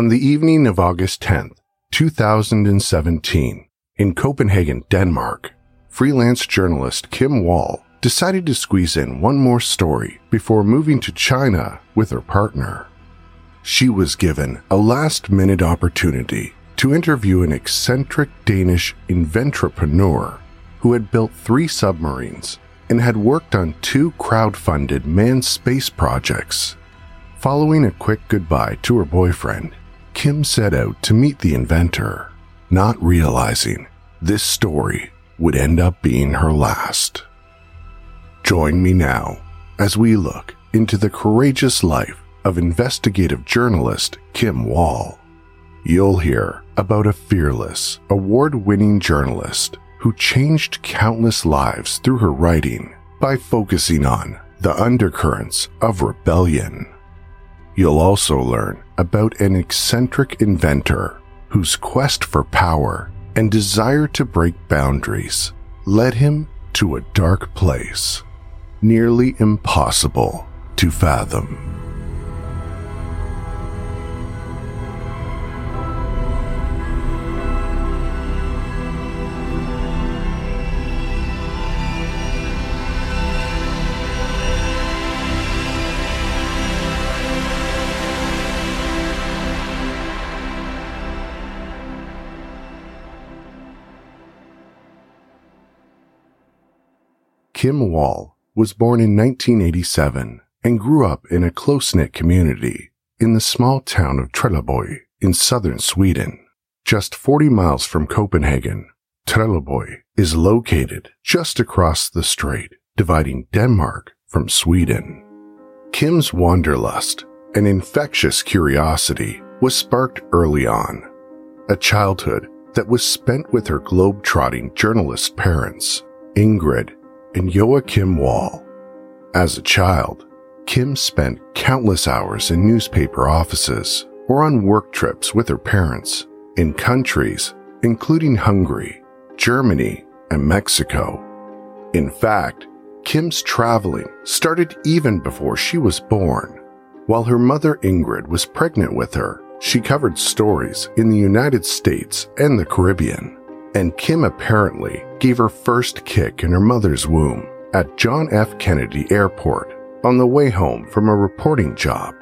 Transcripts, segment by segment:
On the evening of August 10th, 2017, in Copenhagen, Denmark, freelance journalist Kim Wall decided to squeeze in one more story before moving to China with her partner. She was given a last minute opportunity to interview an eccentric Danish inventrepreneur who had built three submarines and had worked on two crowd-funded manned space projects. Following a quick goodbye to her boyfriend, Kim set out to meet the inventor, not realizing this story would end up being her last. Join me now as we look into the courageous life of investigative journalist Kim Wall. You'll hear about a fearless, award winning journalist who changed countless lives through her writing by focusing on the undercurrents of rebellion. You'll also learn about an eccentric inventor whose quest for power and desire to break boundaries led him to a dark place, nearly impossible to fathom. Kim Wall was born in 1987 and grew up in a close-knit community in the small town of Trelleborg in southern Sweden. Just 40 miles from Copenhagen, Trelleborg is located just across the strait, dividing Denmark from Sweden. Kim's wanderlust and infectious curiosity was sparked early on. A childhood that was spent with her globe-trotting journalist parents, Ingrid and Joachim Wall. As a child, Kim spent countless hours in newspaper offices or on work trips with her parents in countries including Hungary, Germany, and Mexico. In fact, Kim's traveling started even before she was born. While her mother Ingrid was pregnant with her, she covered stories in the United States and the Caribbean and Kim apparently gave her first kick in her mother's womb at John F. Kennedy Airport on the way home from a reporting job.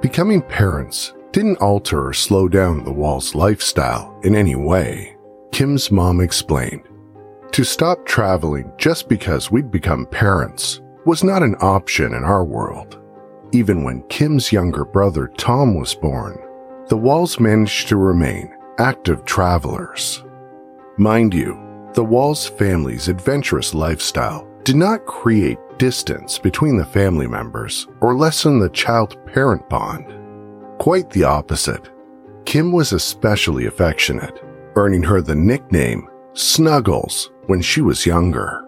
Becoming parents didn't alter or slow down the Wall's lifestyle in any way. Kim's mom explained. To stop traveling just because we'd become parents was not an option in our world. Even when Kim's younger brother Tom was born, the Walls managed to remain active travelers. Mind you, the Walls family's adventurous lifestyle did not create distance between the family members or lessen the child parent bond. Quite the opposite. Kim was especially affectionate, earning her the nickname Snuggles when she was younger.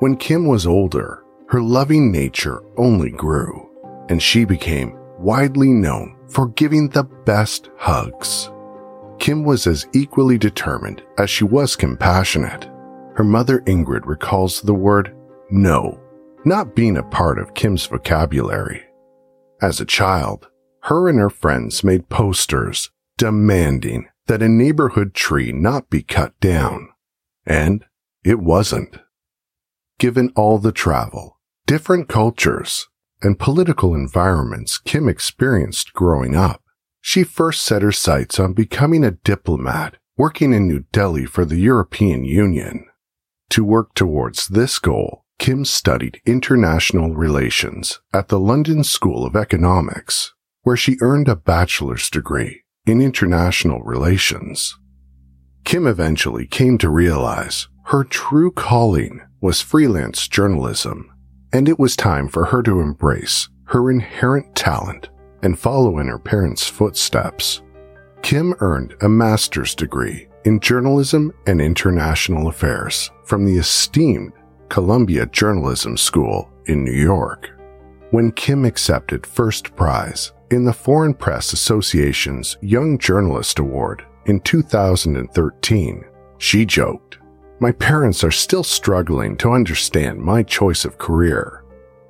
When Kim was older, her loving nature only grew, and she became widely known for giving the best hugs. Kim was as equally determined as she was compassionate. Her mother Ingrid recalls the word no not being a part of Kim's vocabulary. As a child, her and her friends made posters demanding that a neighborhood tree not be cut down. And it wasn't. Given all the travel, different cultures, and political environments Kim experienced growing up, she first set her sights on becoming a diplomat working in New Delhi for the European Union. To work towards this goal, Kim studied international relations at the London School of Economics, where she earned a bachelor's degree in international relations. Kim eventually came to realize her true calling was freelance journalism, and it was time for her to embrace her inherent talent and follow in her parents' footsteps. Kim earned a master's degree in journalism and international affairs from the esteemed Columbia Journalism School in New York. When Kim accepted first prize in the Foreign Press Association's Young Journalist Award in 2013, she joked, My parents are still struggling to understand my choice of career.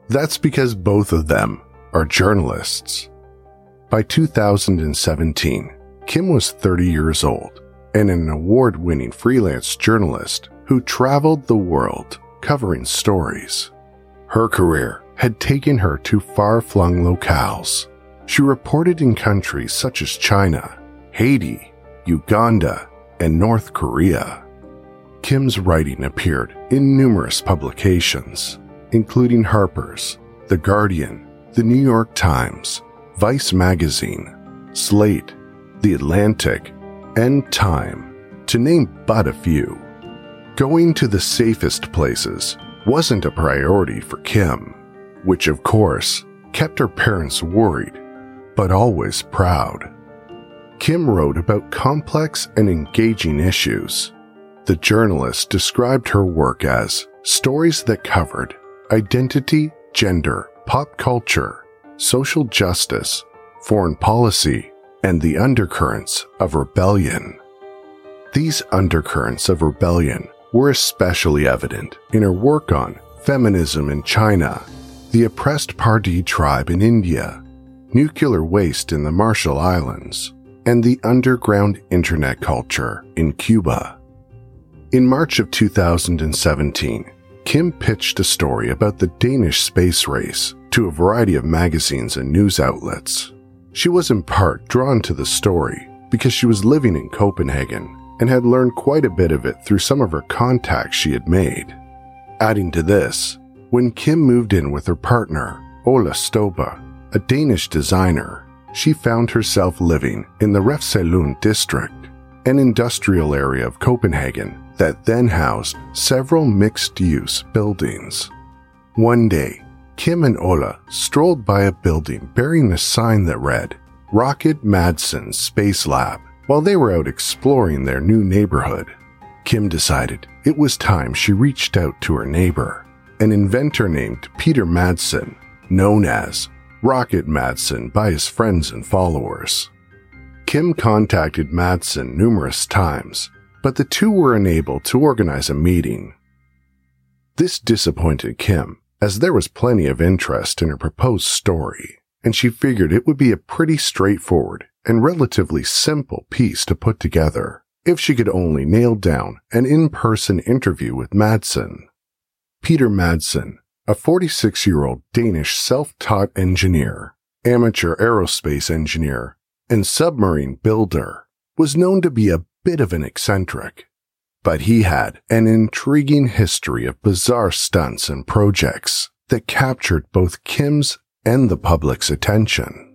That's because both of them are journalists. By 2017, Kim was 30 years old and an award winning freelance journalist who traveled the world covering stories. Her career had taken her to far flung locales. She reported in countries such as China, Haiti, Uganda, and North Korea. Kim's writing appeared in numerous publications, including Harper's, The Guardian, The New York Times, Vice Magazine, Slate, The Atlantic, and Time, to name but a few. Going to the safest places wasn't a priority for Kim, which of course kept her parents worried, but always proud. Kim wrote about complex and engaging issues. The journalist described her work as stories that covered identity, gender, pop culture, social justice, foreign policy, and the undercurrents of rebellion. These undercurrents of rebellion were especially evident in her work on feminism in China, the oppressed Pardhi tribe in India, nuclear waste in the Marshall Islands, and the underground internet culture in Cuba. In March of 2017, Kim pitched a story about the Danish space race to a variety of magazines and news outlets. She was in part drawn to the story because she was living in Copenhagen and had learned quite a bit of it through some of her contacts she had made. Adding to this, when Kim moved in with her partner, Ola Stobbe, a Danish designer, she found herself living in the Refshaleøen district, an industrial area of Copenhagen that then housed several mixed use buildings. One day, Kim and Ola strolled by a building bearing a sign that read, Rocket Madsen Space Lab while they were out exploring their new neighborhood, Kim decided it was time she reached out to her neighbor, an inventor named Peter Madsen, known as Rocket Madsen by his friends and followers. Kim contacted Madsen numerous times, but the two were unable to organize a meeting. This disappointed Kim, as there was plenty of interest in her proposed story, and she figured it would be a pretty straightforward and relatively simple piece to put together if she could only nail down an in-person interview with Madsen. Peter Madsen, a 46 year old Danish self-taught engineer, amateur aerospace engineer, and submarine builder, was known to be a bit of an eccentric. But he had an intriguing history of bizarre stunts and projects that captured both Kim's and the public's attention.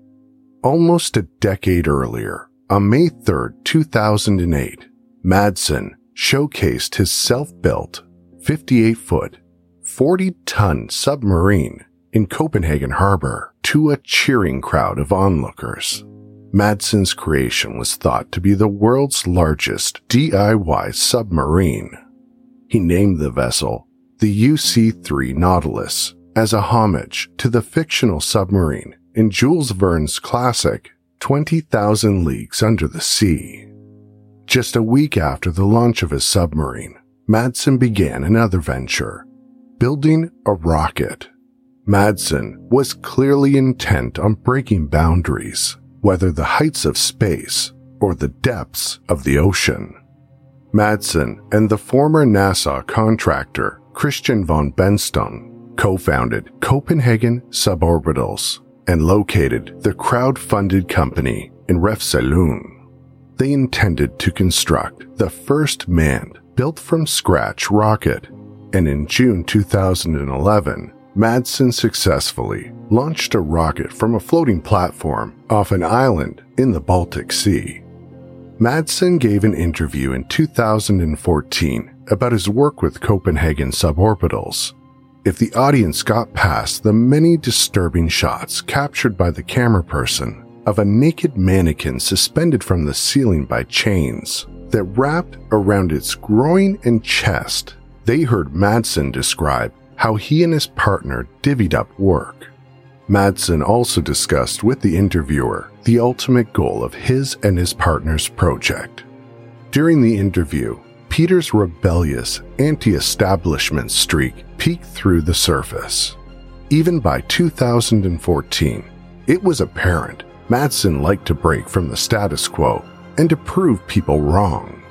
Almost a decade earlier, on May 3, 2008, Madsen showcased his self-built 58 foot, 40 ton submarine in Copenhagen Harbor to a cheering crowd of onlookers. Madsen's creation was thought to be the world's largest DIY submarine. He named the vessel the UC-3 Nautilus as a homage to the fictional submarine in Jules Verne's classic 20,000 Leagues Under the Sea. Just a week after the launch of his submarine, Madsen began another venture, building a rocket. Madsen was clearly intent on breaking boundaries, whether the heights of space or the depths of the ocean. Madsen and the former NASA contractor Christian von Bengtson co-founded Copenhagen Suborbitals and located the crowd-funded company in Refshaleøen. They intended to construct the first manned, built-from-scratch rocket, and in June 2011, Madsen successfully launched a rocket from a floating platform off an island in the Baltic Sea. Madsen gave an interview in 2014 about his work with Copenhagen suborbitals. If the audience got past the many disturbing shots captured by the camera person of a naked mannequin suspended from the ceiling by chains that wrapped around its groin and chest, they heard Madsen describe how he and his partner divvied up work. Madsen also discussed with the interviewer the ultimate goal of his and his partner's project. During the interview, Peter's rebellious anti establishment streak peeked through the surface. Even by 2014, it was apparent Madsen liked to break from the status quo and to prove people wrong.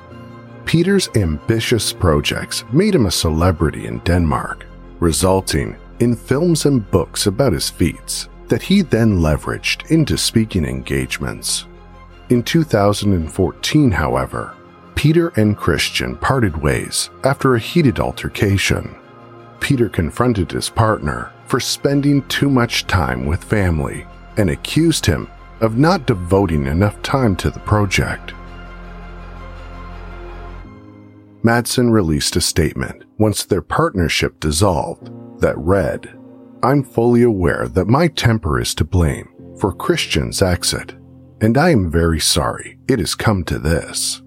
Peter's ambitious projects made him a celebrity in Denmark, resulting in films and books about his feats that he then leveraged into speaking engagements. In 2014, however, Peter and Christian parted ways after a heated altercation. Peter confronted his partner for spending too much time with family and accused him of not devoting enough time to the project. Madsen released a statement once their partnership dissolved that read, I'm fully aware that my temper is to blame for Christian's exit, and I am very sorry it has come to this.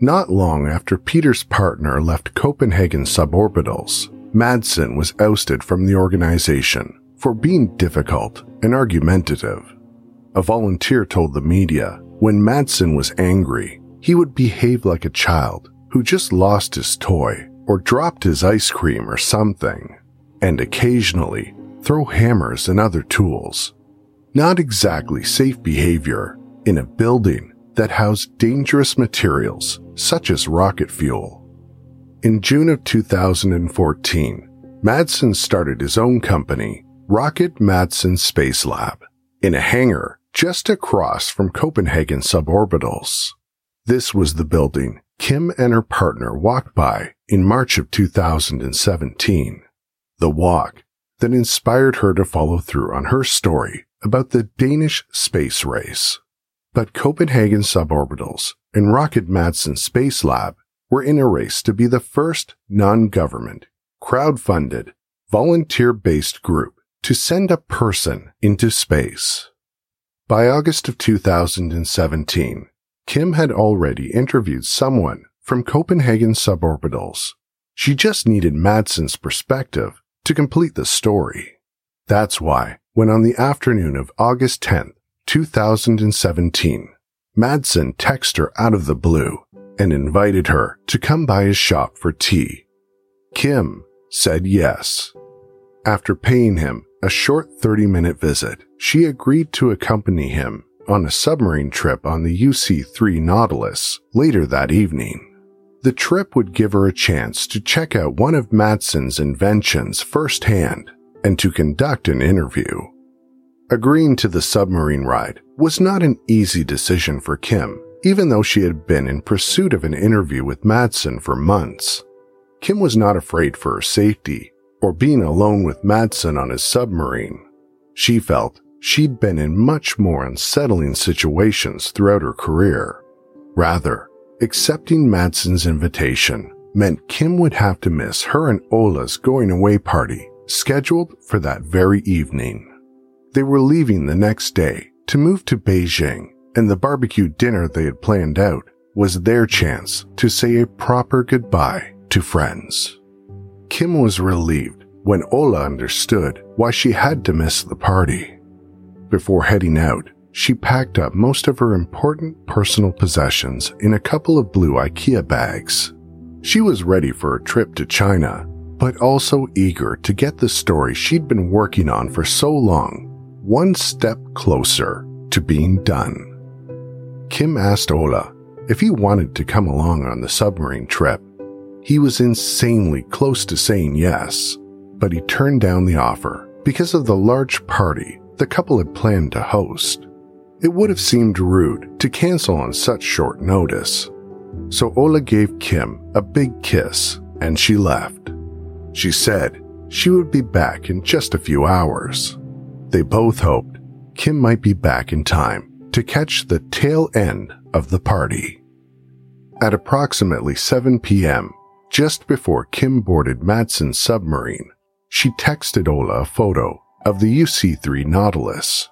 Not long after Peter's partner left Copenhagen Suborbitals, Madsen was ousted from the organization for being difficult and argumentative. A volunteer told the media when Madsen was angry, he would behave like a child who just lost his toy or dropped his ice cream or something and occasionally throw hammers and other tools. Not exactly safe behavior in a building that housed dangerous materials such as rocket fuel. In June of 2014, Madsen started his own company, Rocket Madsen Space Lab, in a hangar just across from Copenhagen suborbitals. This was the building Kim and her partner walked by in March of 2017 the walk that inspired her to follow through on her story about the Danish space race. But Copenhagen suborbitals and Rocket Madsen Space Lab were in a race to be the first non-government, crowd-funded, volunteer-based group to send a person into space. By August of 2017, Kim had already interviewed someone from Copenhagen suborbitals. She just needed Madsen's perspective to complete the story. That's why, when on the afternoon of August 10th, 2017, Madsen texted her out of the blue and invited her to come by his shop for tea. Kim said yes. After paying him a short 30 minute visit, she agreed to accompany him on a submarine trip on the UC 3 Nautilus later that evening. The trip would give her a chance to check out one of Madsen's inventions firsthand and to conduct an interview. Agreeing to the submarine ride was not an easy decision for Kim, even though she had been in pursuit of an interview with Madsen for months. Kim was not afraid for her safety or being alone with Madsen on his submarine. She felt she'd been in much more unsettling situations throughout her career. Rather, Accepting Madsen's invitation meant Kim would have to miss her and Ola's going away party scheduled for that very evening. They were leaving the next day to move to Beijing, and the barbecue dinner they had planned out was their chance to say a proper goodbye to friends. Kim was relieved when Ola understood why she had to miss the party. Before heading out, she packed up most of her important personal possessions in a couple of blue IKEA bags. She was ready for a trip to China, but also eager to get the story she'd been working on for so long one step closer to being done. Kim asked Ola if he wanted to come along on the submarine trip. He was insanely close to saying yes, but he turned down the offer because of the large party the couple had planned to host. It would have seemed rude to cancel on such short notice. So Ola gave Kim a big kiss and she left. She said she would be back in just a few hours. They both hoped Kim might be back in time to catch the tail end of the party. At approximately 7 p.m., just before Kim boarded Madsen's submarine, she texted Ola a photo of the UC-3 Nautilus.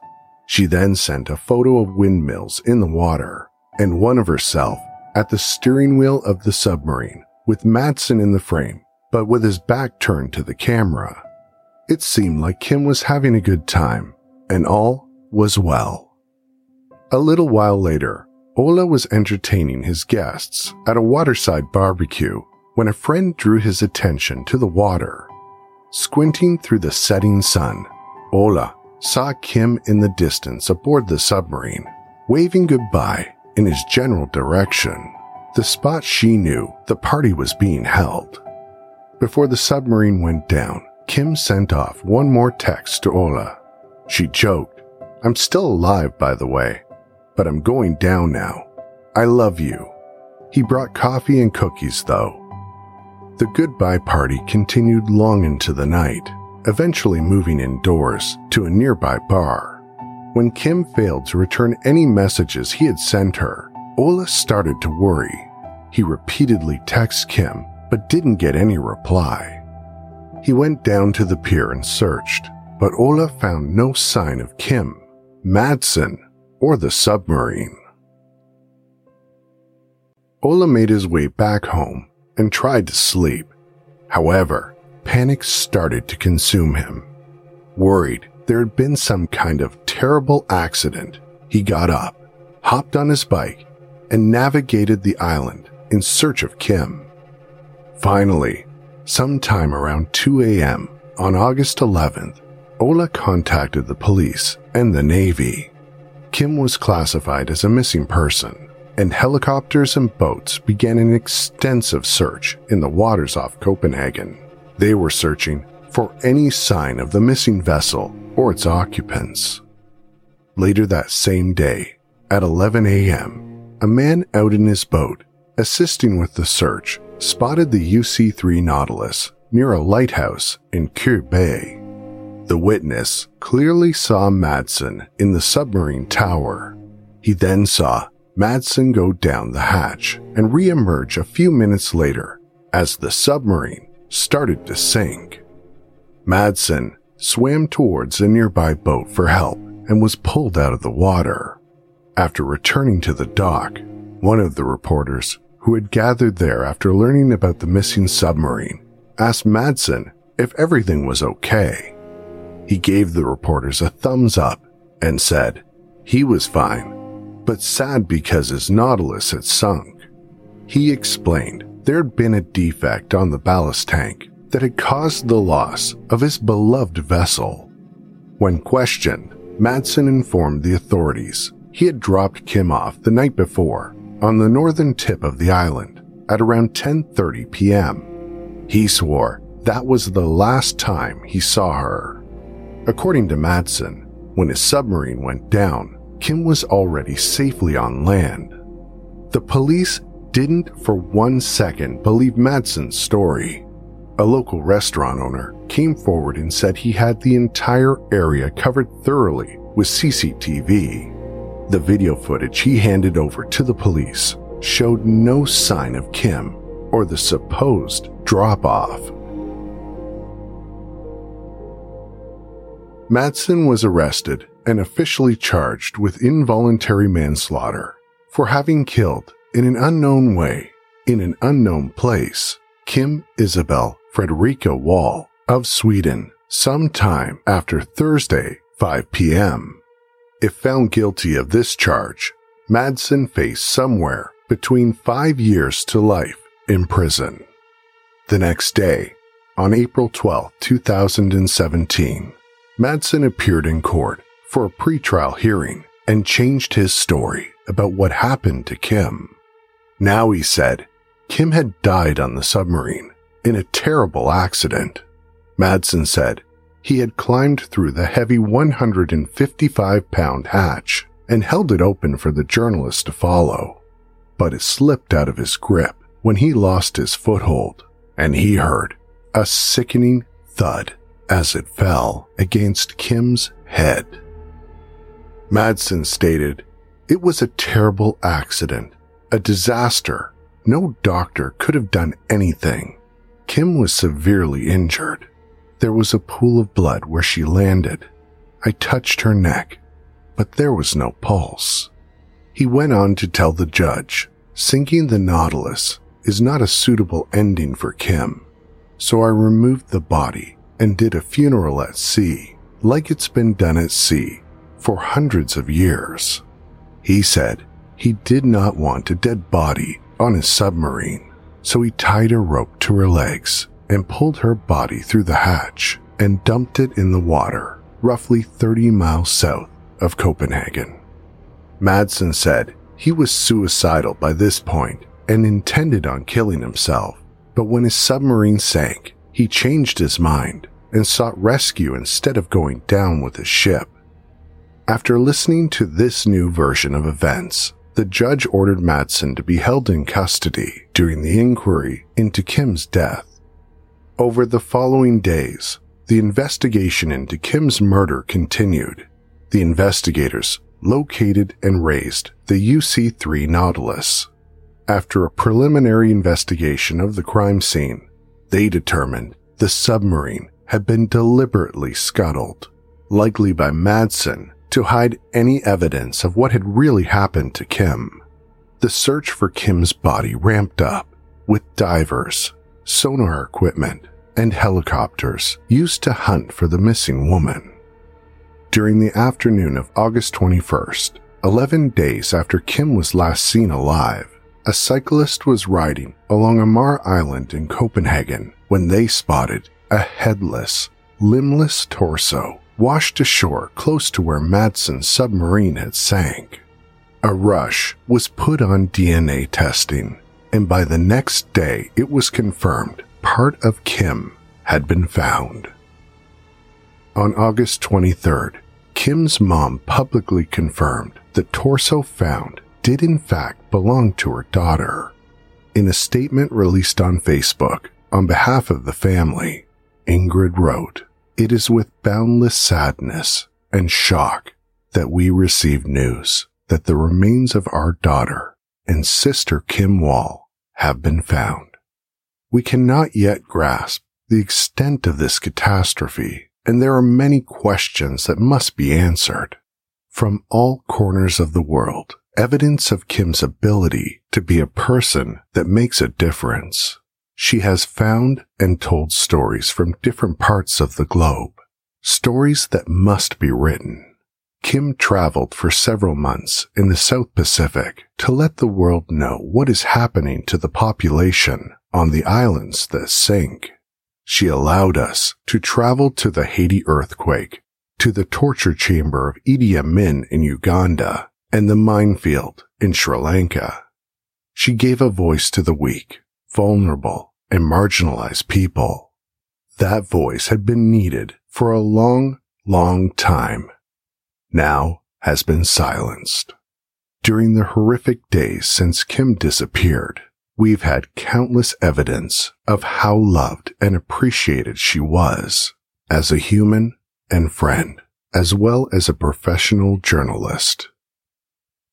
She then sent a photo of windmills in the water and one of herself at the steering wheel of the submarine with Madsen in the frame, but with his back turned to the camera. It seemed like Kim was having a good time and all was well. A little while later, Ola was entertaining his guests at a waterside barbecue when a friend drew his attention to the water. Squinting through the setting sun, Ola saw Kim in the distance aboard the submarine, waving goodbye in his general direction, the spot she knew the party was being held. Before the submarine went down, Kim sent off one more text to Ola. She joked, I'm still alive, by the way, but I'm going down now. I love you. He brought coffee and cookies, though, the goodbye party continued long into the night, eventually moving indoors to a nearby bar. When Kim failed to return any messages he had sent her, Ola started to worry. He repeatedly texted Kim, but didn't get any reply. He went down to the pier and searched, but Ola found no sign of Kim, Madsen, or the submarine. Ola made his way back home and tried to sleep. However, panic started to consume him. Worried there had been some kind of terrible accident, he got up, hopped on his bike, and navigated the island in search of Kim. Finally, sometime around 2 a.m. on August 11th, Ola contacted the police and the Navy. Kim was classified as a missing person and helicopters and boats began an extensive search in the waters off Copenhagen. They were searching for any sign of the missing vessel or its occupants. Later that same day, at 11 a.m., a man out in his boat, assisting with the search, spotted the UC 3 Nautilus near a lighthouse in Køge Bay. The witness clearly saw Madsen in the submarine tower. He then saw Madsen go down the hatch and re-emerge a few minutes later as the submarine started to sink. Madsen swam towards a nearby boat for help and was pulled out of the water. After returning to the dock, one of the reporters who had gathered there after learning about the missing submarine asked Madsen if everything was okay. He gave the reporters a thumbs up and said he was fine but sad because his Nautilus had sunk. He explained there had been a defect on the ballast tank that had caused the loss of his beloved vessel. When questioned, Madsen informed the authorities he had dropped Kim off the night before on the northern tip of the island at around 10:30 p.m. He swore that was the last time he saw her. According to Madsen, when his submarine went down, Kim was already safely on land. The police didn't for one second believe Madsen's story. A local restaurant owner came forward and said he had the entire area covered thoroughly with CCTV. The video footage he handed over to the police showed no sign of Kim or the supposed drop off. Madsen was arrested and officially charged with involuntary manslaughter for having killed in an unknown way, in an unknown place, Kim Isabel Fredrika Wall of Sweden sometime after Thursday, 5 p.m. If found guilty of this charge, Madsen faced somewhere between five years to life in prison. The next day, on April 12, 2017, Madsen appeared in court for a pretrial hearing and changed his story about what happened to Kim. Now he said Kim had died on the submarine in a terrible accident. Madsen said he had climbed through the heavy 155 pound hatch and held it open for the journalist to follow. But it slipped out of his grip when he lost his foothold and he heard a sickening thud as it fell against Kim's head. Madsen stated It was a terrible accident, a disaster. No doctor could have done anything. Kim was severely injured. There was a pool of blood where she landed. I touched her neck, but there was no pulse. He went on to tell the judge, sinking the Nautilus is not a suitable ending for Kim. So I removed the body and did a funeral at sea, like it's been done at sea for hundreds of years. He said he did not want a dead body on his submarine, so he tied a rope to her legs and pulled her body through the hatch and dumped it in the water, roughly 30 miles south of Copenhagen. Madsen said he was suicidal by this point and intended on killing himself, but when his submarine sank, he changed his mind and sought rescue instead of going down with his ship. After listening to this new version of events, the judge ordered Madsen to be held in custody during the inquiry into Kim's death. Over the following days, the investigation into Kim's murder continued. The investigators located and raised the UC 3 Nautilus, after a preliminary investigation of the crime scene, they determined the submarine had been deliberately scuttled, likely by Madsen to hide any evidence of what had really happened to Kim. The search for Kim's body ramped up with divers, sonar equipment, and helicopters used to hunt for the missing woman. During the afternoon of August 21st, 11 days after Kim was last seen alive, a cyclist was riding along Amager Island in Copenhagen when they spotted a headless, limbless torso washed ashore close to where Madsen's submarine had sank. A rush was put on DNA testing, and by the next day it was confirmed part of Kim had been found. On August 23rd, Kim's mom publicly confirmed the torso found did in fact belong to her daughter. In a statement released on Facebook on behalf of the family, Ingrid wrote, It is with boundless sadness and shock that we receive news that the remains of our daughter and sister Kim Wall have been found. We cannot yet grasp the extent of this catastrophe, and there are many questions that must be answered. From all corners of the world, evidence of Kim's ability to be a person that makes a difference. She has found and told stories from different parts of the globe, stories that must be written. Kim traveled for several months in the South Pacific to let the world know what is happening to the population on the islands that sink. She allowed us to travel to the Haiti earthquake, to the torture chamber of Idi Amin in Uganda, and the minefield in Sri Lanka. She gave a voice to the weak, vulnerable, and marginalized people. That voice had been needed for a long, long time. Now has been silenced. During the horrific days since Kim disappeared, we've had countless evidence of how loved and appreciated she was as a human and friend, as well as a professional journalist.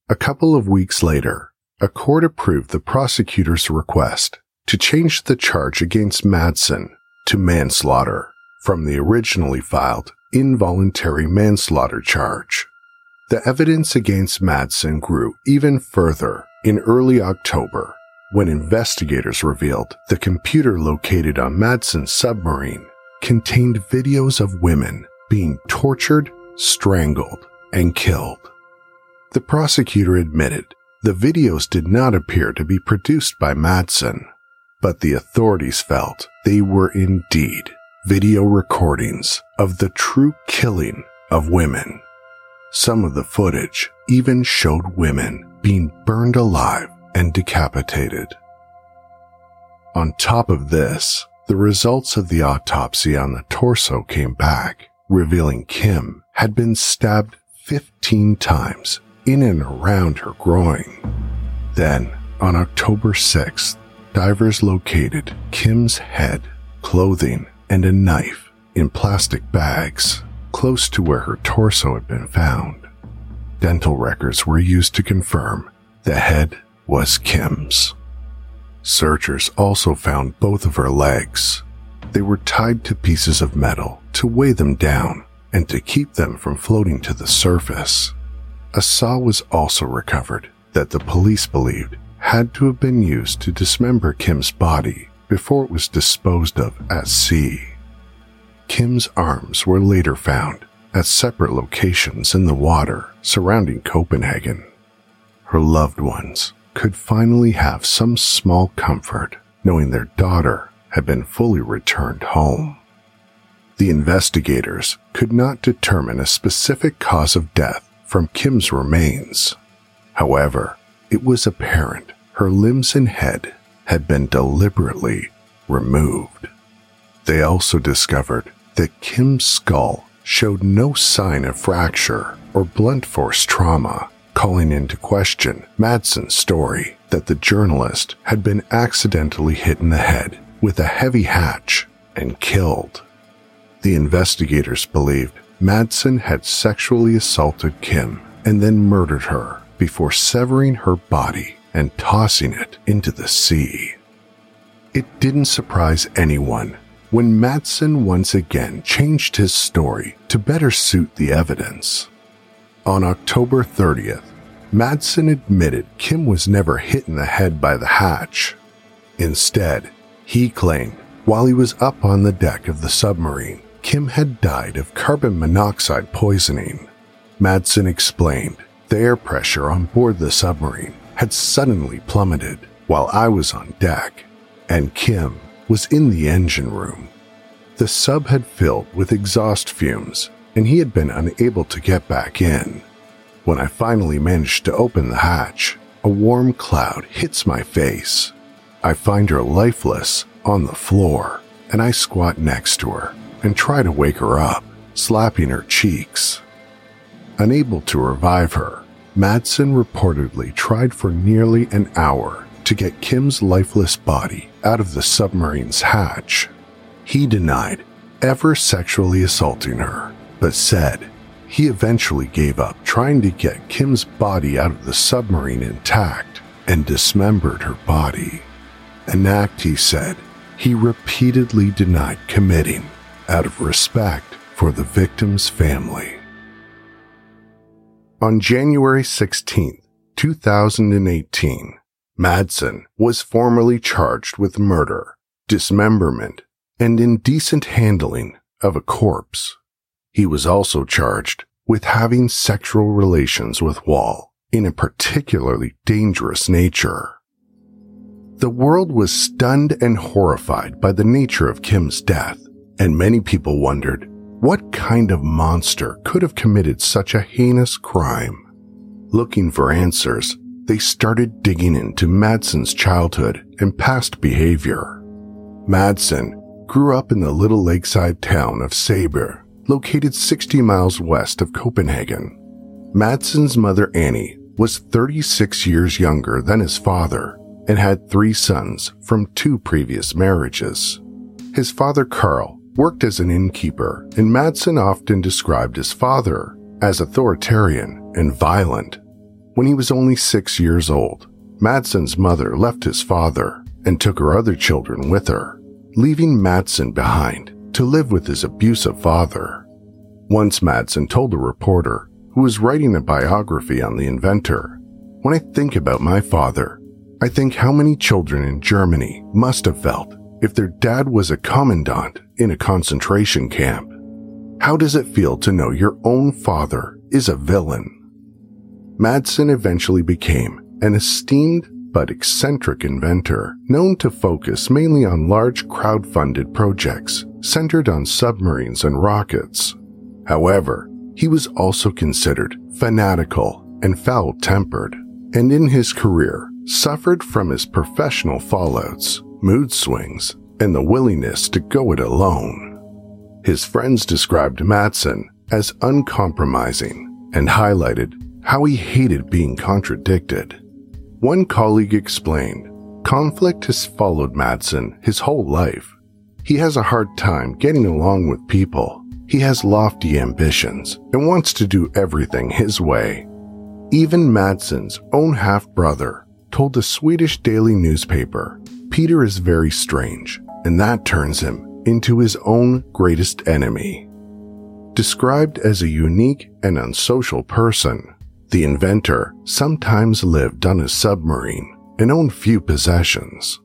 A couple of weeks later, a court approved the prosecutor's request to change the charge against Madsen to manslaughter from the originally filed involuntary manslaughter charge. The evidence against Madsen grew even further in early October when investigators revealed the computer located on Madsen's submarine contained videos of women being tortured, strangled, and killed. The prosecutor admitted the videos did not appear to be produced by Madsen, but the authorities felt they were indeed video recordings of the true killing of women. Some of the footage even showed women being burned alive and decapitated. On top of this, the results of the autopsy on the torso came back, revealing Kim had been stabbed 15 times in and around her groin. Then, on October 6th, divers located Kim's head, clothing, and a knife in plastic bags close to where her torso had been found. dental records were used to confirm the head was Kim's. Searchers also found both of her legs. They were tied to pieces of metal to weigh them down and to keep them from floating to the surface. A saw was also recovered that the police believed had to have been used to dismember Kim's body before it was disposed of at sea. Kim's arms were later found at separate locations in the water surrounding Copenhagen. Her loved ones could finally have some small comfort knowing their daughter had been fully returned home. The investigators could not determine a specific cause of death from Kim's remains. However, it was apparent her limbs and head had been deliberately removed. They also discovered that Kim's skull showed no sign of fracture or blunt force trauma, calling into question Madsen's story that the journalist had been accidentally hit in the head with a heavy hatch and killed. The investigators believed Madsen had sexually assaulted Kim and then murdered her before severing her body and tossing it into the sea. It didn't surprise anyone when Madsen once again changed his story to better suit the evidence. On October 30th, Madsen admitted Kim was never hit in the head by the hatch. Instead, he claimed while he was up on the deck of the submarine, Kim had died of carbon monoxide poisoning. Madsen explained the air pressure on board the submarine had suddenly plummeted while I was on deck, and Kim was in the engine room. The sub had filled with exhaust fumes, and he had been unable to get back in. When I finally managed to open the hatch, a warm cloud hits my face. I find her lifeless on the floor, and I squat next to her and try to wake her up, slapping her cheeks. Unable to revive her, Madsen reportedly tried for nearly an hour to get Kim's lifeless body out of the submarine's hatch. He denied ever sexually assaulting her, but said he eventually gave up trying to get Kim's body out of the submarine intact and dismembered her body. An act, he said, he repeatedly denied committing out of respect for the victim's family. On January 16, 2018, Madsen was formally charged with murder, dismemberment, and indecent handling of a corpse. He was also charged with having sexual relations with Wall in a particularly dangerous nature. The world was stunned and horrified by the nature of Kim's death, and many people wondered what kind of monster could have committed such a heinous crime? Looking for answers, they started digging into Madsen's childhood and past behavior. Madsen grew up in the little lakeside town of Saber, located 60 miles west of Copenhagen. Madsen's mother Annie was 36 years younger than his father and had three sons from two previous marriages. His father Carl worked as an innkeeper, and Madsen often described his father as authoritarian and violent. When he was only six years old, Madsen's mother left his father and took her other children with her, leaving Madsen behind to live with his abusive father. Once Madsen told a reporter who was writing a biography on the inventor, When I think about my father, I think how many children in Germany must have felt if their dad was a commandant in a concentration camp? How does it feel to know your own father is a villain? Madsen eventually became an esteemed but eccentric inventor known to focus mainly on large crowd-funded projects centered on submarines and rockets. However, he was also considered fanatical and foul-tempered, and in his career suffered from his professional fallouts mood swings, and the willingness to go it alone. His friends described Madsen as uncompromising and highlighted how he hated being contradicted. One colleague explained, conflict has followed Madsen his whole life. He has a hard time getting along with people. He has lofty ambitions and wants to do everything his way. Even Madsen's own half brother told the Swedish daily newspaper Peter is very strange, and that turns him into his own greatest enemy. Described as a unique and unsocial person, the inventor sometimes lived on a submarine and owned few possessions.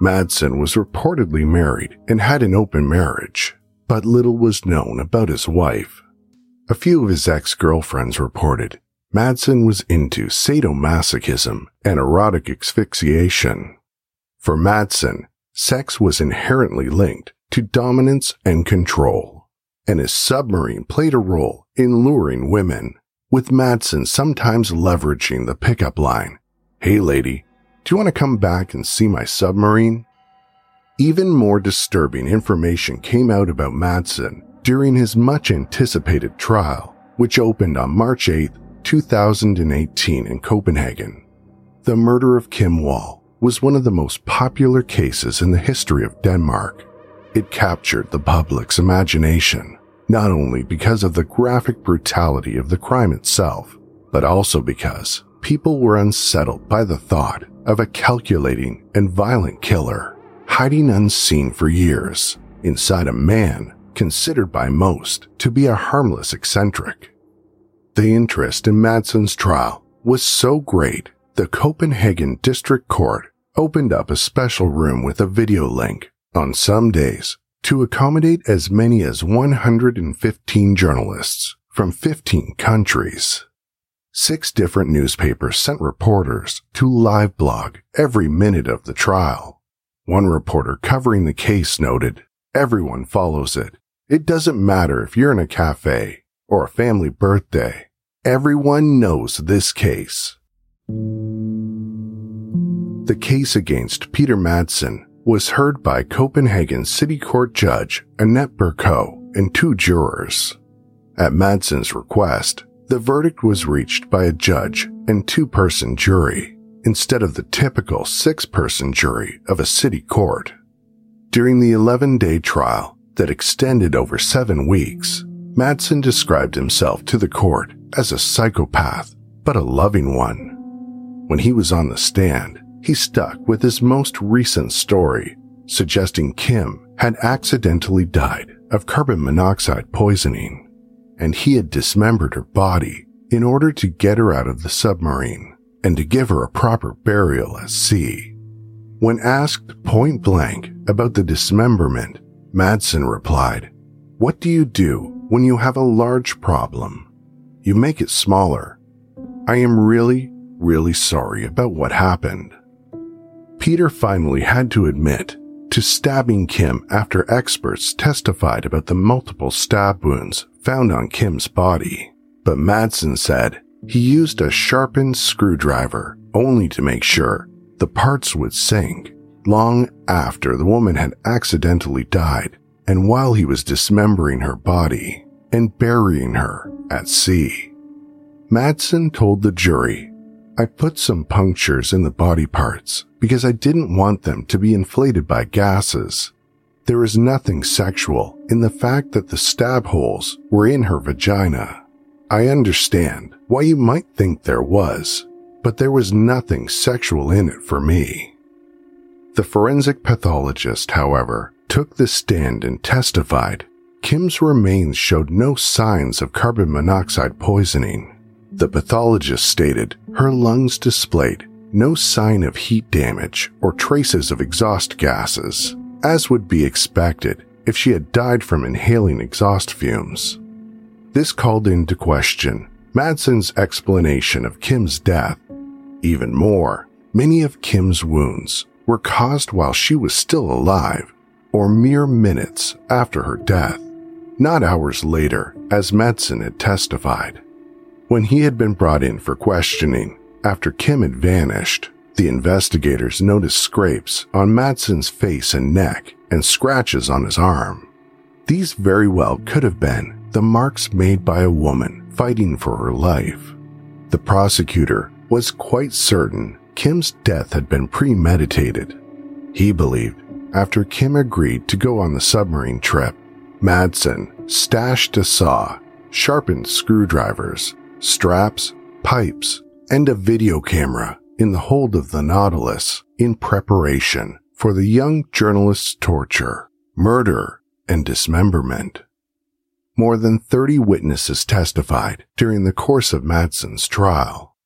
Madsen was reportedly married and had an open marriage, but little was known about his wife. A few of his ex-girlfriends reported Madsen was into sadomasochism and erotic asphyxiation. For Madsen, sex was inherently linked to dominance and control, and his submarine played a role in luring women, with Madsen sometimes leveraging the pickup line, Hey lady, do you want to come back and see my submarine? Even more disturbing information came out about Madsen during his much anticipated trial, which opened on March 8, 2018 in Copenhagen. The murder of Kim Wall was one of the most popular cases in the history of Denmark. It captured the public's imagination, not only because of the graphic brutality of the crime itself, but also because people were unsettled by the thought of a calculating and violent killer hiding unseen for years inside a man considered by most to be a harmless eccentric. The interest in Madsen's trial was so great, the Copenhagen District Court opened up a special room with a video link on some days to accommodate as many as 115 journalists from 15 countries. Six different newspapers sent reporters to live blog every minute of the trial. One reporter covering the case noted, everyone follows it. It doesn't matter if you're in a cafe or a family birthday. Everyone knows this case. The case against Peter Madsen was heard by Copenhagen City Court Judge Annette Berko and two jurors. At Madsen's request, the verdict was reached by a judge and two person jury instead of the typical six person jury of a city court. During the 11 day trial that extended over seven weeks, Madsen described himself to the court as a psychopath, but a loving one. When he was on the stand, he stuck with his most recent story, suggesting Kim had accidentally died of carbon monoxide poisoning and he had dismembered her body in order to get her out of the submarine and to give her a proper burial at sea. When asked point blank about the dismemberment, Madsen replied, What do you do when you have a large problem? You make it smaller. I am really, really sorry about what happened. Peter finally had to admit to stabbing Kim after experts testified about the multiple stab wounds found on Kim's body. But Madsen said he used a sharpened screwdriver only to make sure the parts would sink long after the woman had accidentally died and while he was dismembering her body and burying her at sea. Madsen told the jury, I put some punctures in the body parts because I didn't want them to be inflated by gases. There is nothing sexual in the fact that the stab holes were in her vagina. I understand why you might think there was, but there was nothing sexual in it for me. The forensic pathologist, however, took the stand and testified Kim's remains showed no signs of carbon monoxide poisoning. The pathologist stated her lungs displayed no sign of heat damage or traces of exhaust gases, as would be expected if she had died from inhaling exhaust fumes. This called into question Madsen's explanation of Kim's death. Even more, many of Kim's wounds were caused while she was still alive, or mere minutes after her death, not hours later, as Madsen had testified. When he had been brought in for questioning, after Kim had vanished, the investigators noticed scrapes on Madsen's face and neck and scratches on his arm. These very well could have been the marks made by a woman fighting for her life. The prosecutor was quite certain Kim's death had been premeditated. He believed after Kim agreed to go on the submarine trip, Madsen stashed a saw, sharpened screwdrivers, straps, pipes, and a video camera in the hold of the Nautilus in preparation for the young journalist's torture, murder, and dismemberment. More than 30 witnesses testified during the course of Madsen's trial.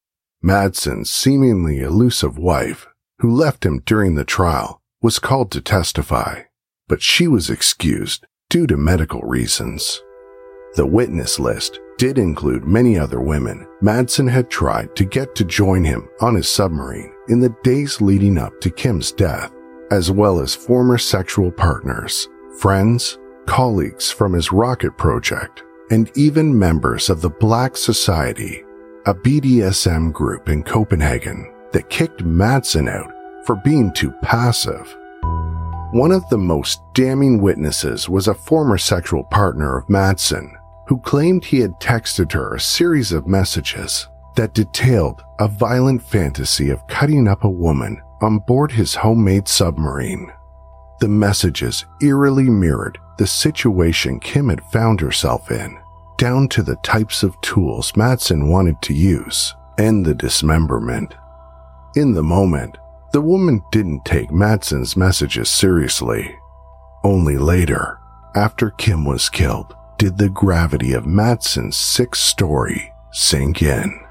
Madsen's seemingly elusive wife, who left him during the trial, was called to testify, but she was excused due to medical reasons. The witness list did include many other women Madsen had tried to get to join him on his submarine in the days leading up to Kim's death, as well as former sexual partners, friends, colleagues from his rocket project, and even members of the Black Society, a BDSM group in Copenhagen that kicked Madsen out for being too passive. One of the most damning witnesses was a former sexual partner of Madsen who claimed he had texted her a series of messages that detailed a violent fantasy of cutting up a woman on board his homemade submarine. The messages eerily mirrored the situation Kim had found herself in, down to the types of tools Madsen wanted to use and the dismemberment. In the moment, the woman didn't take Madsen's messages seriously. Only later, after Kim was killed, did the gravity of Madsen's sick story sink in.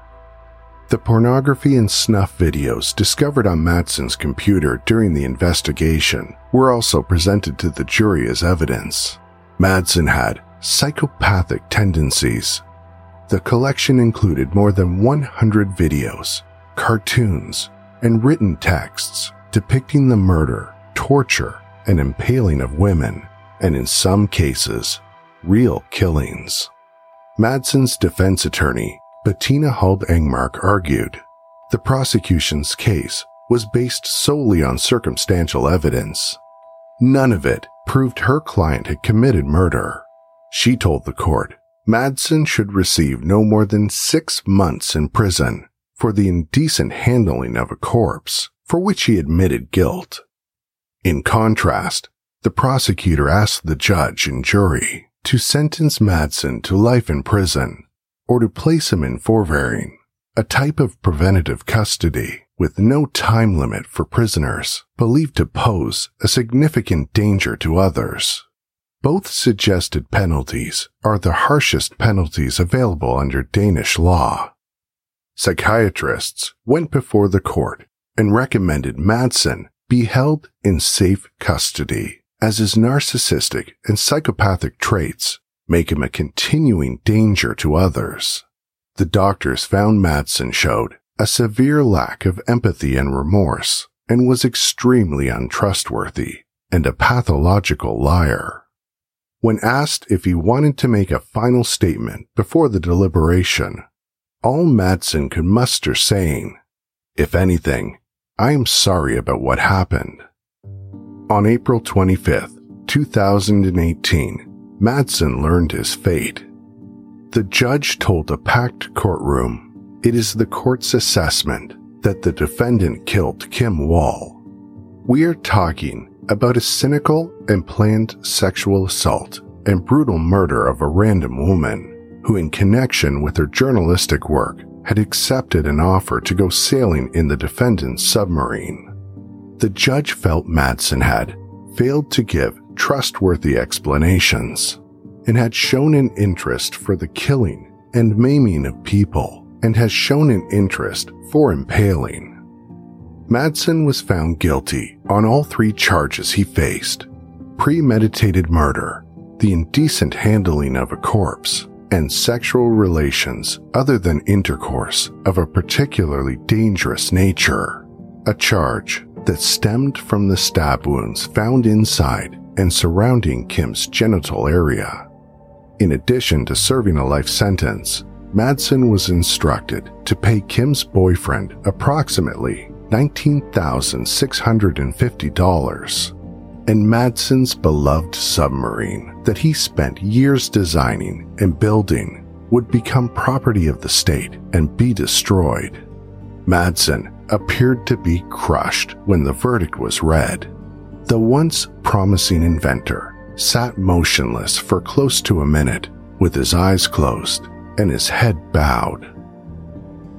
The pornography and snuff videos discovered on Madsen's computer during the investigation were also presented to the jury as evidence. Madsen had psychopathic tendencies. The collection included more than 100 videos, cartoons, and written texts depicting the murder, torture, and impaling of women, and in some cases, real killings. Madsen's defense attorney, Betina Hald Engmark, argued the prosecution's case was based solely on circumstantial evidence. None of it proved her client had committed murder. She told the court Madsen should receive no more than six months in prison for the indecent handling of a corpse for which he admitted guilt. In contrast, the prosecutor asked the judge and jury to sentence Madsen to life in prison or to place him in forvaring, a type of preventative custody with no time limit for prisoners believed to pose a significant danger to others. Both suggested penalties are the harshest penalties available under Danish law. Psychiatrists went before the court and recommended Madsen be held in safe custody as his narcissistic and psychopathic traits make him a continuing danger to others. The doctors found Madsen showed a severe lack of empathy and remorse and was extremely untrustworthy and a pathological liar. When asked if he wanted to make a final statement before the deliberation, all Madsen could muster saying, if anything, I am sorry about what happened. On April 25, 2018, Madsen learned his fate. The judge told a packed courtroom it is the court's assessment that the defendant killed Kim Wall. We are talking about a cynical and planned sexual assault and brutal murder of a random woman who, in connection with her journalistic work, had accepted an offer to go sailing in the defendant's submarine the judge felt Madsen had failed to give trustworthy explanations and had shown an interest for the killing and maiming of people and has shown an interest for impaling. Madsen was found guilty on all three charges he faced premeditated murder, the indecent handling of a corpse, and sexual relations other than intercourse of a particularly dangerous nature, a charge that stemmed from the stab wounds found inside and surrounding Kim's genital area. In addition to serving a life sentence, Madsen was instructed to pay Kim's boyfriend approximately $19,650 and Madsen's beloved submarine that he spent years designing and building would become property of the state and be destroyed. Madsen appeared to be crushed when the verdict was read. The once promising inventor sat motionless for close to a minute with his eyes closed and his head bowed.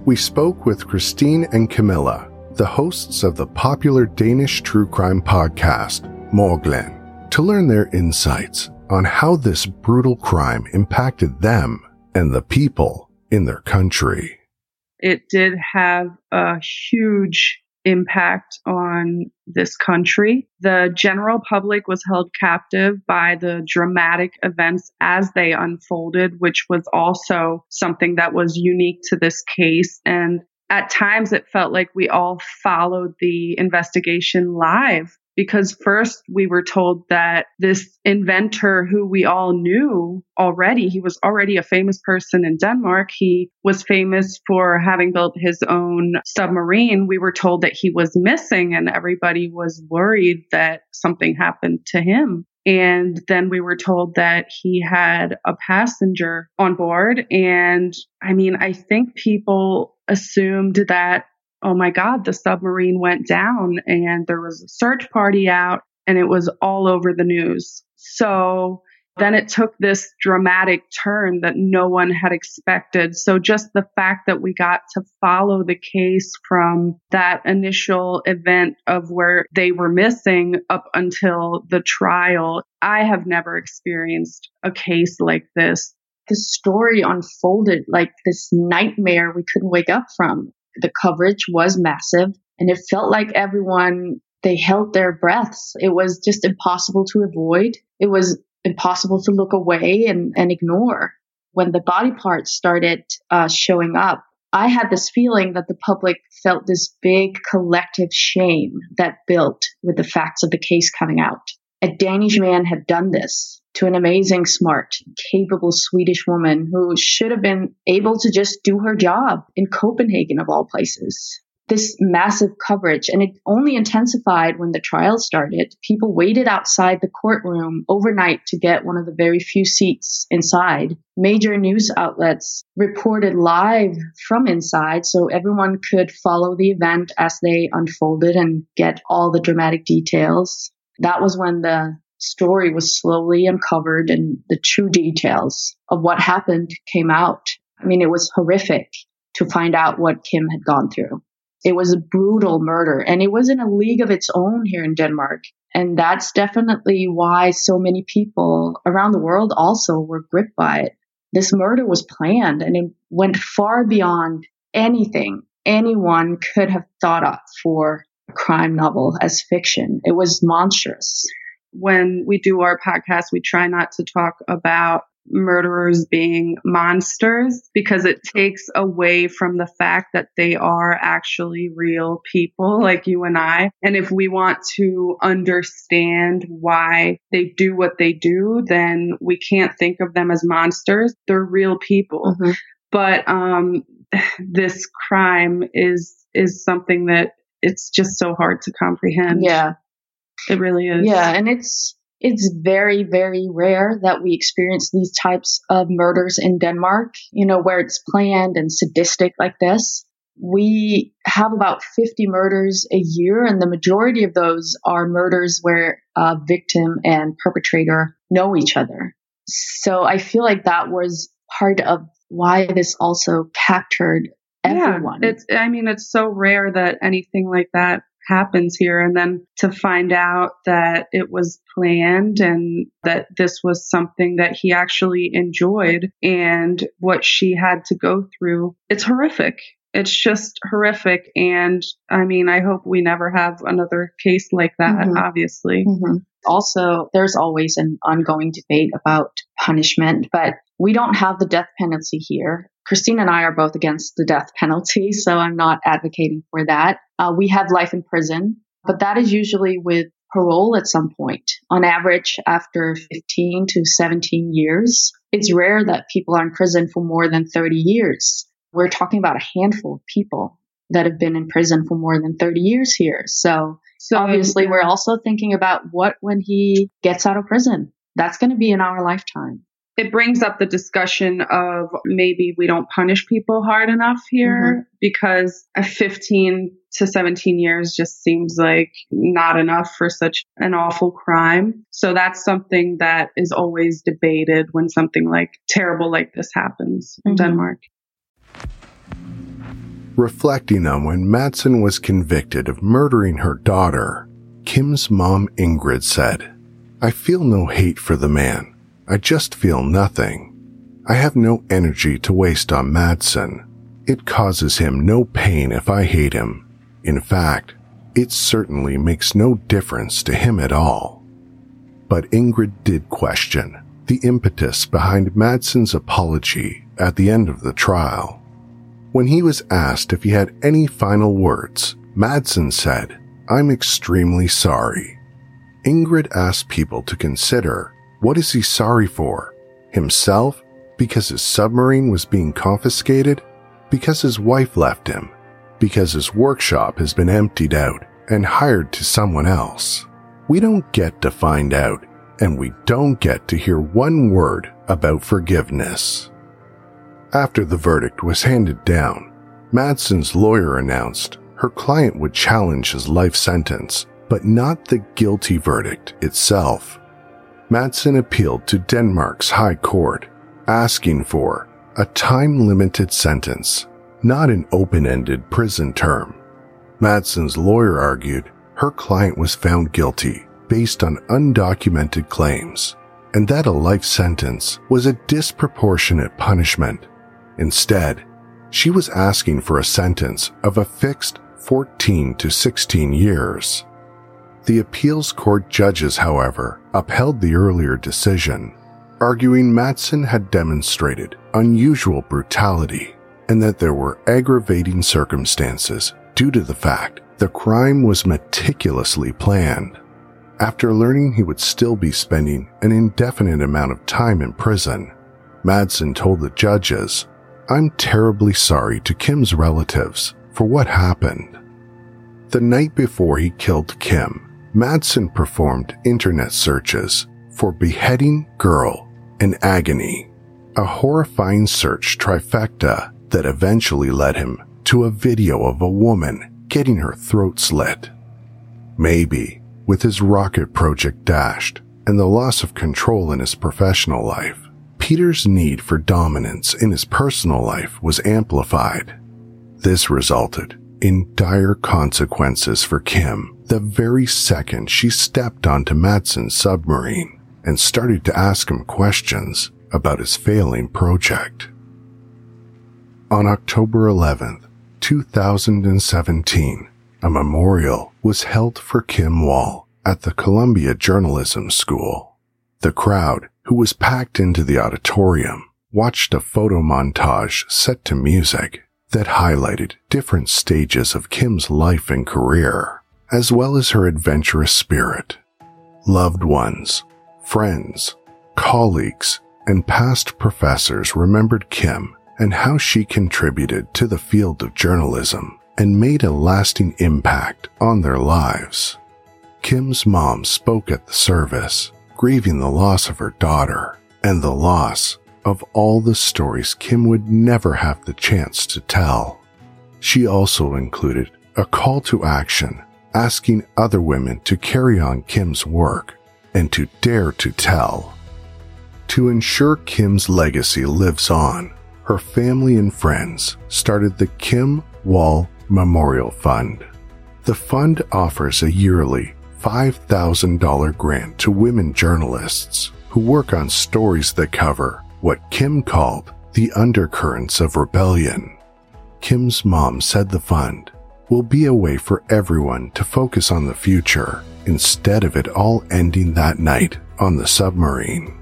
we spoke with Kristine and Camilla, the hosts of the popular Danish true crime podcast, Mørkeland, to learn their insights on how this brutal crime impacted them and the people in their country. It did have a huge impact on this country. The general public was held captive by the dramatic events as they unfolded, which was also something that was unique to this case. And at times it felt like we all followed the investigation live because first we were told that this inventor who we all knew already, he was already a famous person in Denmark. He was famous for having built his own submarine. We were told that he was missing and everybody was worried that something happened to him. And then we were told that he had a passenger on board. And I mean, I think people assumed that oh my God, the submarine went down and there was a search party out and it was all over the news. So then it took this dramatic turn that no one had expected. So just the fact that we got to follow the case from that initial event of where they were missing up until the trial, I have never experienced a case like this. The story unfolded like this nightmare we couldn't wake up from. The coverage was massive and it felt like everyone, they held their breaths. It was just impossible to avoid. It was impossible to look away and, and ignore. When the body parts started uh, showing up, I had this feeling that the public felt this big collective shame that built with the facts of the case coming out. A Danish man had done this to an amazing, smart, capable Swedish woman who should have been able to just do her job in Copenhagen, of all places. This massive coverage, and it only intensified when the trial started. People waited outside the courtroom overnight to get one of the very few seats inside. Major news outlets reported live from inside so everyone could follow the event as they unfolded and get all the dramatic details. That was when the story was slowly uncovered and the true details of what happened came out. I mean, it was horrific to find out what Kim had gone through. It was a brutal murder and it was in a league of its own here in Denmark. And that's definitely why so many people around the world also were gripped by it. This murder was planned and it went far beyond anything anyone could have thought of for a crime novel as fiction. It was monstrous when we do our podcast, we try not to talk about murderers being monsters because it takes away from the fact that they are actually real people like you and I. And if we want to understand why they do what they do, then we can't think of them as monsters. They're real people. Mm-hmm. But um, this crime is is something that it's just so hard to comprehend. Yeah. It really is. Yeah, and it's it's very very rare that we experience these types of murders in Denmark, you know, where it's planned and sadistic like this. We have about 50 murders a year, and the majority of those are murders where a victim and perpetrator know each other. So I feel like that was part of why this also captured everyone. Yeah, it's, I mean, it's so rare that anything like that happens here. And then to find out that it was planned and that this was something that he actually enjoyed and what she had to go through, it's horrific. It's just horrific. And I mean, I hope we never have another case like that, mm-hmm. obviously. Mm-hmm. Also, there's always an ongoing debate about punishment, but we don't have the death penalty here. Kristine and I are both against the death penalty, so I'm not advocating for that. Uh, we have life in prison, but that is usually with parole at some point. On average, after 15 to 17 years, it's rare that people are in prison for more than 30 years. We're talking about a handful of people that have been in prison for more than 30 years here. So, so obviously, we're also thinking about what when he gets out of prison. That's going to be in our lifetime it brings up the discussion of maybe we don't punish people hard enough here mm-hmm. because 15 to 17 years just seems like not enough for such an awful crime. So that's something that is always debated when something like terrible like this happens in mm-hmm. Denmark. Reflecting on when Madsen was convicted of murdering her daughter, Kim's mom Ingrid said, I feel no hate for the man. I just feel nothing. I have no energy to waste on Madsen. It causes him no pain if I hate him. In fact, it certainly makes no difference to him at all. But Ingrid did question the impetus behind Madsen's apology at the end of the trial. When he was asked if he had any final words, Madsen said, I'm extremely sorry. Ingrid asked people to consider what is he sorry for? Himself? Because his submarine was being confiscated? Because his wife left him? Because his workshop has been emptied out and hired to someone else? We don't get to find out, and we don't get to hear one word about forgiveness. After the verdict was handed down, Madsen's lawyer announced her client would challenge his life sentence, but not the guilty verdict itself. Madsen appealed to Denmark's High Court, asking for a time limited sentence, not an open ended prison term. Madsen's lawyer argued her client was found guilty based on undocumented claims and that a life sentence was a disproportionate punishment. Instead, she was asking for a sentence of a fixed 14 to 16 years. The appeals court judges, however, upheld the earlier decision, arguing Madsen had demonstrated unusual brutality and that there were aggravating circumstances due to the fact the crime was meticulously planned. After learning he would still be spending an indefinite amount of time in prison, Madsen told the judges, I'm terribly sorry to Kim's relatives for what happened. The night before he killed Kim, Madsen performed internet searches for beheading girl and agony, a horrifying search trifecta that eventually led him to a video of a woman getting her throat slit. Maybe, with his rocket project dashed and the loss of control in his professional life, Peter's need for dominance in his personal life was amplified. This resulted in dire consequences for Kim the very second she stepped onto Madsen's submarine and started to ask him questions about his failing project. On October 11th, 2017, a memorial was held for Kim Wall at the Columbia Journalism School. The crowd, who was packed into the auditorium, watched a photo montage set to music that highlighted different stages of Kim's life and career, as well as her adventurous spirit. Loved ones, friends, colleagues, and past professors remembered Kim and how she contributed to the field of journalism and made a lasting impact on their lives. Kim's mom spoke at the service, grieving the loss of her daughter and the loss of all the stories Kim would never have the chance to tell. She also included a call to action asking other women to carry on Kim's work and to dare to tell. To ensure Kim's legacy lives on, her family and friends started the Kim Wall Memorial Fund. The fund offers a yearly $5,000 grant to women journalists who work on stories that cover what Kim called the undercurrents of rebellion. Kim's mom said the fund will be a way for everyone to focus on the future instead of it all ending that night on the submarine.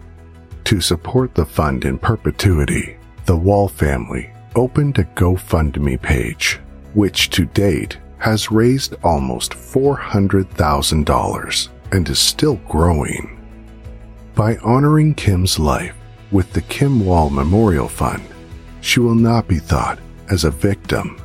To support the fund in perpetuity, the Wall family opened a GoFundMe page, which to date has raised almost $400,000 and is still growing. By honoring Kim's life, with the Kim Wall Memorial Fund, she will not be thought as a victim.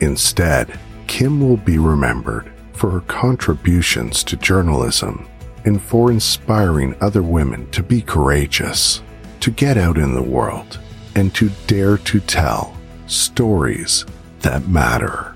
Instead, Kim will be remembered for her contributions to journalism and for inspiring other women to be courageous, to get out in the world, and to dare to tell stories that matter.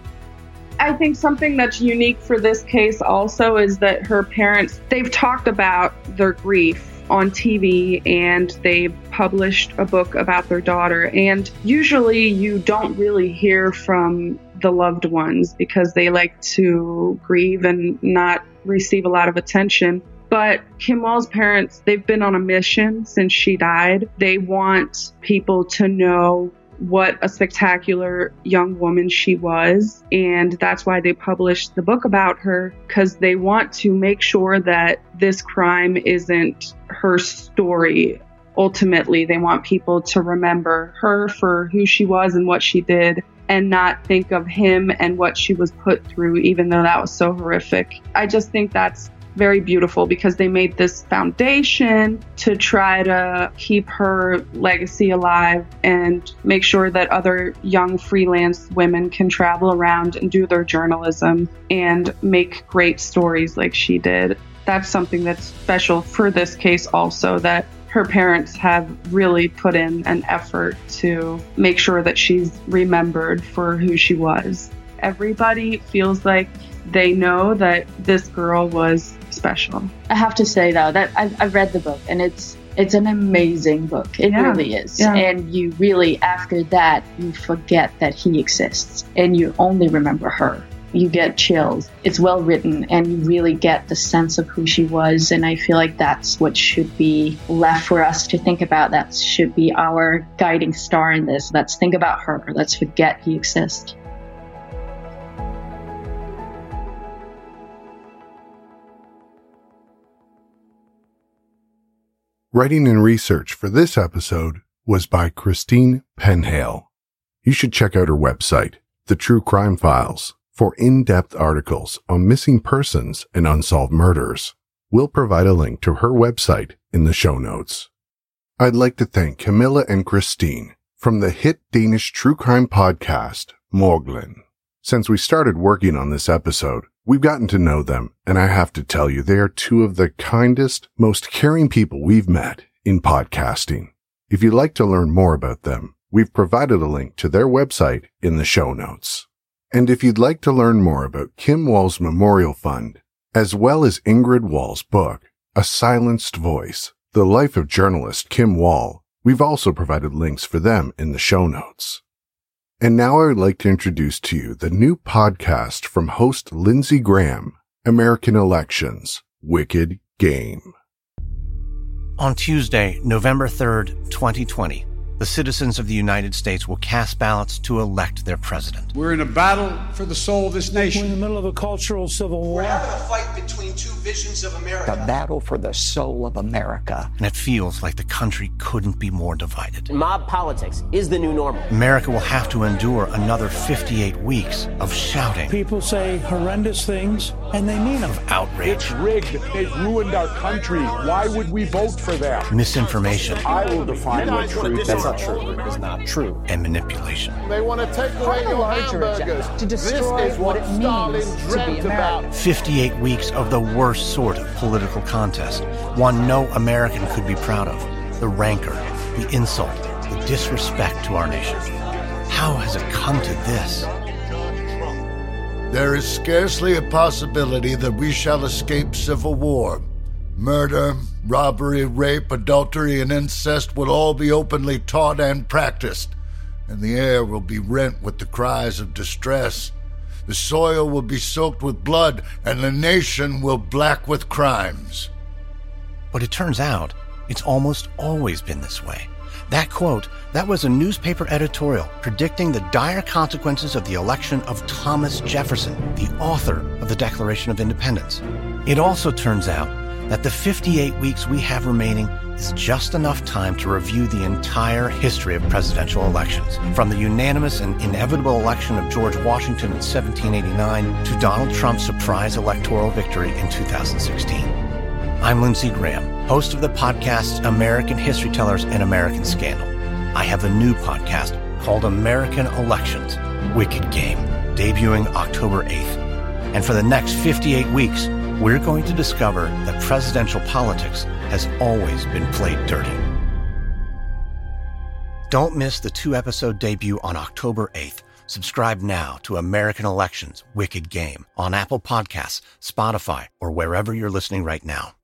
I think something that's unique for this case also is that her parents, they've talked about their grief on TV and they published a book about their daughter. And usually you don't really hear from the loved ones because they like to grieve and not receive a lot of attention. But Kim Wall's parents, they've been on a mission since she died. They want people to know what a spectacular young woman she was. And that's why they published the book about her, because they want to make sure that this crime isn't her story. Ultimately, they want people to remember her for who she was and what she did and not think of him and what she was put through, even though that was so horrific. I just think that's very beautiful because they made this foundation to try to keep her legacy alive and make sure that other young freelance women can travel around and do their journalism and make great stories like she did. That's something that's special for this case, also, that her parents have really put in an effort to make sure that she's remembered for who she was. Everybody feels like they know that this girl was special. I have to say though that I've, I've read the book and it's it's an amazing book. It yeah. really is. Yeah. And you really after that you forget that he exists and you only remember her you get chills. It's well written and you really get the sense of who she was. And I feel like that's what should be left for us to think about. That should be our guiding star in this. Let's think about her. Let's forget he exists. Writing and research for this episode was by Christine Penhale. You should check out her website, The True Crime Files for in-depth articles on missing persons and unsolved murders. We'll provide a link to her website in the show notes. I'd like to thank Camilla and Kristine from the hit Danish true crime podcast, Mørkeland. Since we started working on this episode, we've gotten to know them, and I have to tell you, they are two of the kindest, most caring people we've met in podcasting. If you'd like to learn more about them, we've provided a link to their website in the show notes. And if you'd like to learn more about Kim Wall's Memorial Fund, as well as Ingrid Wall's book, A Silenced Voice, The Life of Journalist Kim Wall, we've also provided links for them in the show notes. And now I would like to introduce to you the new podcast from host Lindsay Graham, American Elections, Wicked Game. On Tuesday, November 3rd, 2020, the citizens of the United States will cast ballots to elect their president. We're in a battle for the soul of this nation. We're in the middle of a cultural civil war. We're having a fight between two visions of America. A battle for the soul of America. And it feels like the country couldn't be more divided. Mob politics is the new normal. America will have to endure another 58 weeks of shouting. People say horrendous things, and they mean them. Of outrage. It's rigged. They've ruined our country. Why would we vote for them? Misinformation. I will define what truth is not true. It is not true. And manipulation. They want to take away your hamburgers. To destroy this is what, what it Stalin means dreamt about. 58 weeks of the worst sort of political contest. One no American could be proud of. The rancor, the insult, the disrespect to our nation. How has it come to this? There is scarcely a possibility that we shall escape civil war. Murder, robbery, rape, adultery, and incest will all be openly taught and practiced, and the air will be rent with the cries of distress. The soil will be soaked with blood, and the nation will black with crimes. But it turns out it's almost always been this way. That quote, that was a newspaper editorial predicting the dire consequences of the election of Thomas Jefferson, the author of the Declaration of Independence. It also turns out that the 58 weeks we have remaining is just enough time to review the entire history of presidential elections, from the unanimous and inevitable election of George Washington in 1789 to Donald Trump's surprise electoral victory in 2016. I'm Lindsay Graham, host of the podcasts American History Tellers and American Scandal. I have a new podcast called American Elections Wicked Game, debuting October 8th. And for the next 58 weeks, we're going to discover that presidential politics has always been played dirty. Don't miss the two episode debut on October 8th. Subscribe now to American Elections Wicked Game on Apple Podcasts, Spotify, or wherever you're listening right now.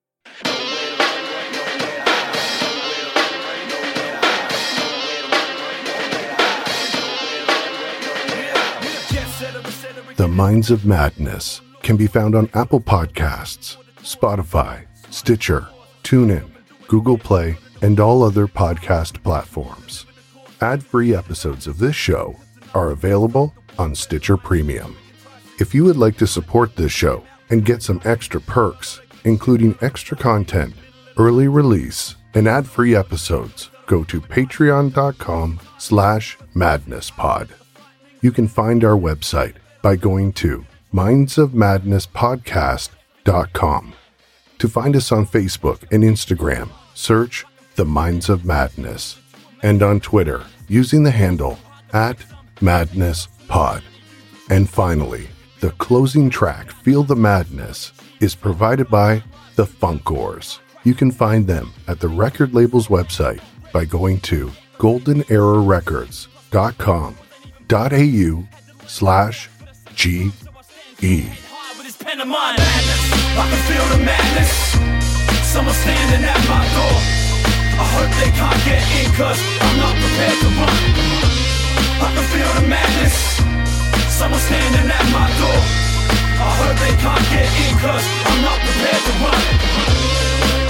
The Minds of Madness can be found on Apple Podcasts, Spotify, Stitcher, TuneIn, Google Play, and all other podcast platforms. Ad free episodes of this show are available on Stitcher Premium. If you would like to support this show and get some extra perks, including extra content, early release, and ad-free episodes, go to patreon.com slash madnesspod. You can find our website by going to mindsofmadnesspodcast.com. To find us on Facebook and Instagram, search The Minds of Madness, and on Twitter using the handle at madnesspod. And finally, the closing track, Feel the Madness, is provided by The Funkoars. You can find them at the record label's website by going to goldenerarecords.com.au slash G Mm. E. I can feel the madness. Someone standing at my door. I hope they can't get in, cause I'm not prepared to run. I can feel the madness. Someone standing at my door. I hope they can't get in, cause I'm not prepared to run.